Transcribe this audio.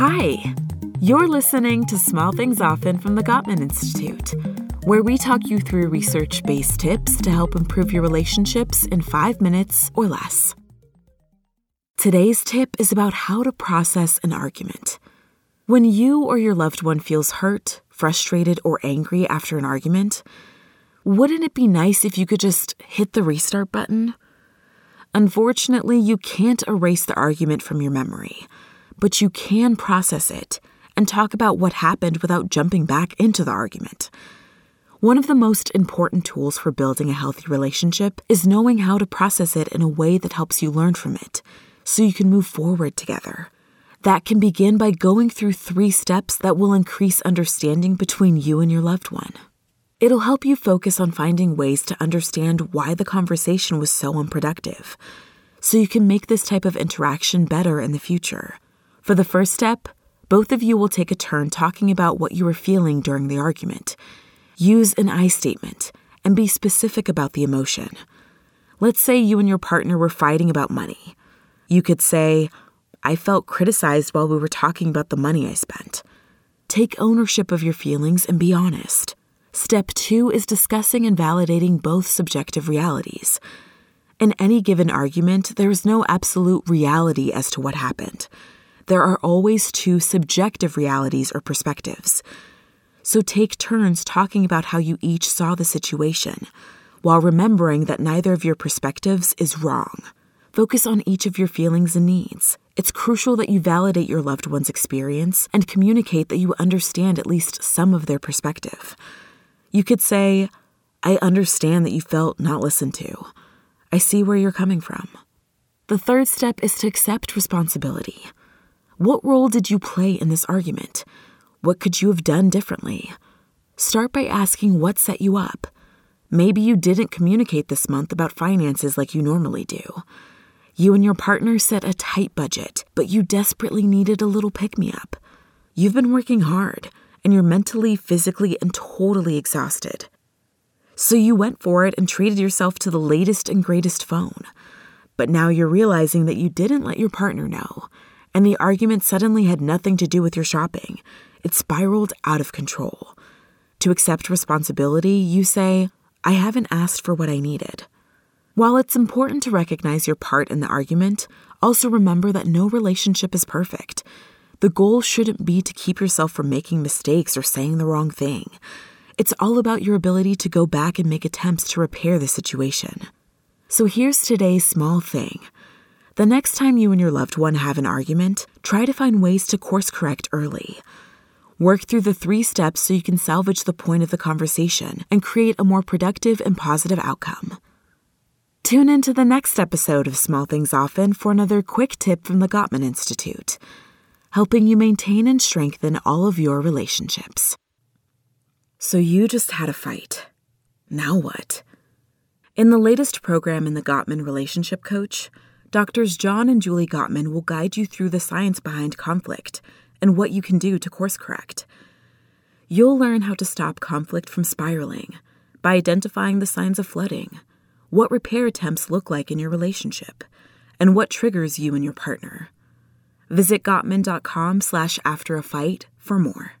Hi, you're listening to Small Things Often from the Gottman Institute, where we talk you through research based tips to help improve your relationships in five minutes or less. Today's tip is about how to process an argument. When you or your loved one feels hurt, frustrated, or angry after an argument, wouldn't it be nice if you could just hit the restart button? Unfortunately, you can't erase the argument from your memory, but you can process it and talk about what happened without jumping back into the argument. One of the most important tools for building a healthy relationship is knowing how to process it in a way that helps you learn from it so you can move forward together. That can begin by going through three steps that will increase understanding between you and your loved one. It'll help you focus on finding ways to understand why the conversation was so unproductive, so you can make this type of interaction better in the future. For the first step, both of you will take a turn talking about what you were feeling during the argument. Use an I statement and be specific about the emotion. Let's say you and your partner were fighting about money. You could say, I felt criticized while we were talking about the money I spent. Take ownership of your feelings and be honest. Step two is discussing and validating both subjective realities. In any given argument, there is no absolute reality as to what happened. There are always two subjective realities or perspectives. So take turns talking about how you each saw the situation, while remembering that neither of your perspectives is wrong. Focus on each of your feelings and needs. It's crucial that you validate your loved one's experience and communicate that you understand at least some of their perspective. You could say, I understand that you felt not listened to. I see where you're coming from. The third step is to accept responsibility. What role did you play in this argument? What could you have done differently? Start by asking what set you up. Maybe you didn't communicate this month about finances like you normally do. You and your partner set a tight budget, but you desperately needed a little pick me up. You've been working hard and you're mentally, physically, and totally exhausted. So you went for it and treated yourself to the latest and greatest phone. But now you're realizing that you didn't let your partner know, and the argument suddenly had nothing to do with your shopping. It spiraled out of control. To accept responsibility, you say, I haven't asked for what I needed. While it's important to recognize your part in the argument, also remember that no relationship is perfect. The goal shouldn't be to keep yourself from making mistakes or saying the wrong thing. It's all about your ability to go back and make attempts to repair the situation. So here's today's small thing. The next time you and your loved one have an argument, try to find ways to course correct early. Work through the three steps so you can salvage the point of the conversation and create a more productive and positive outcome. Tune in to the next episode of Small Things Often for another quick tip from the Gottman Institute helping you maintain and strengthen all of your relationships. So, you just had a fight. Now what? In the latest program in the Gottman Relationship Coach, Doctors John and Julie Gottman will guide you through the science behind conflict and what you can do to course correct. You'll learn how to stop conflict from spiraling by identifying the signs of flooding, what repair attempts look like in your relationship, and what triggers you and your partner. Visit Gottman.com slash after a fight for more.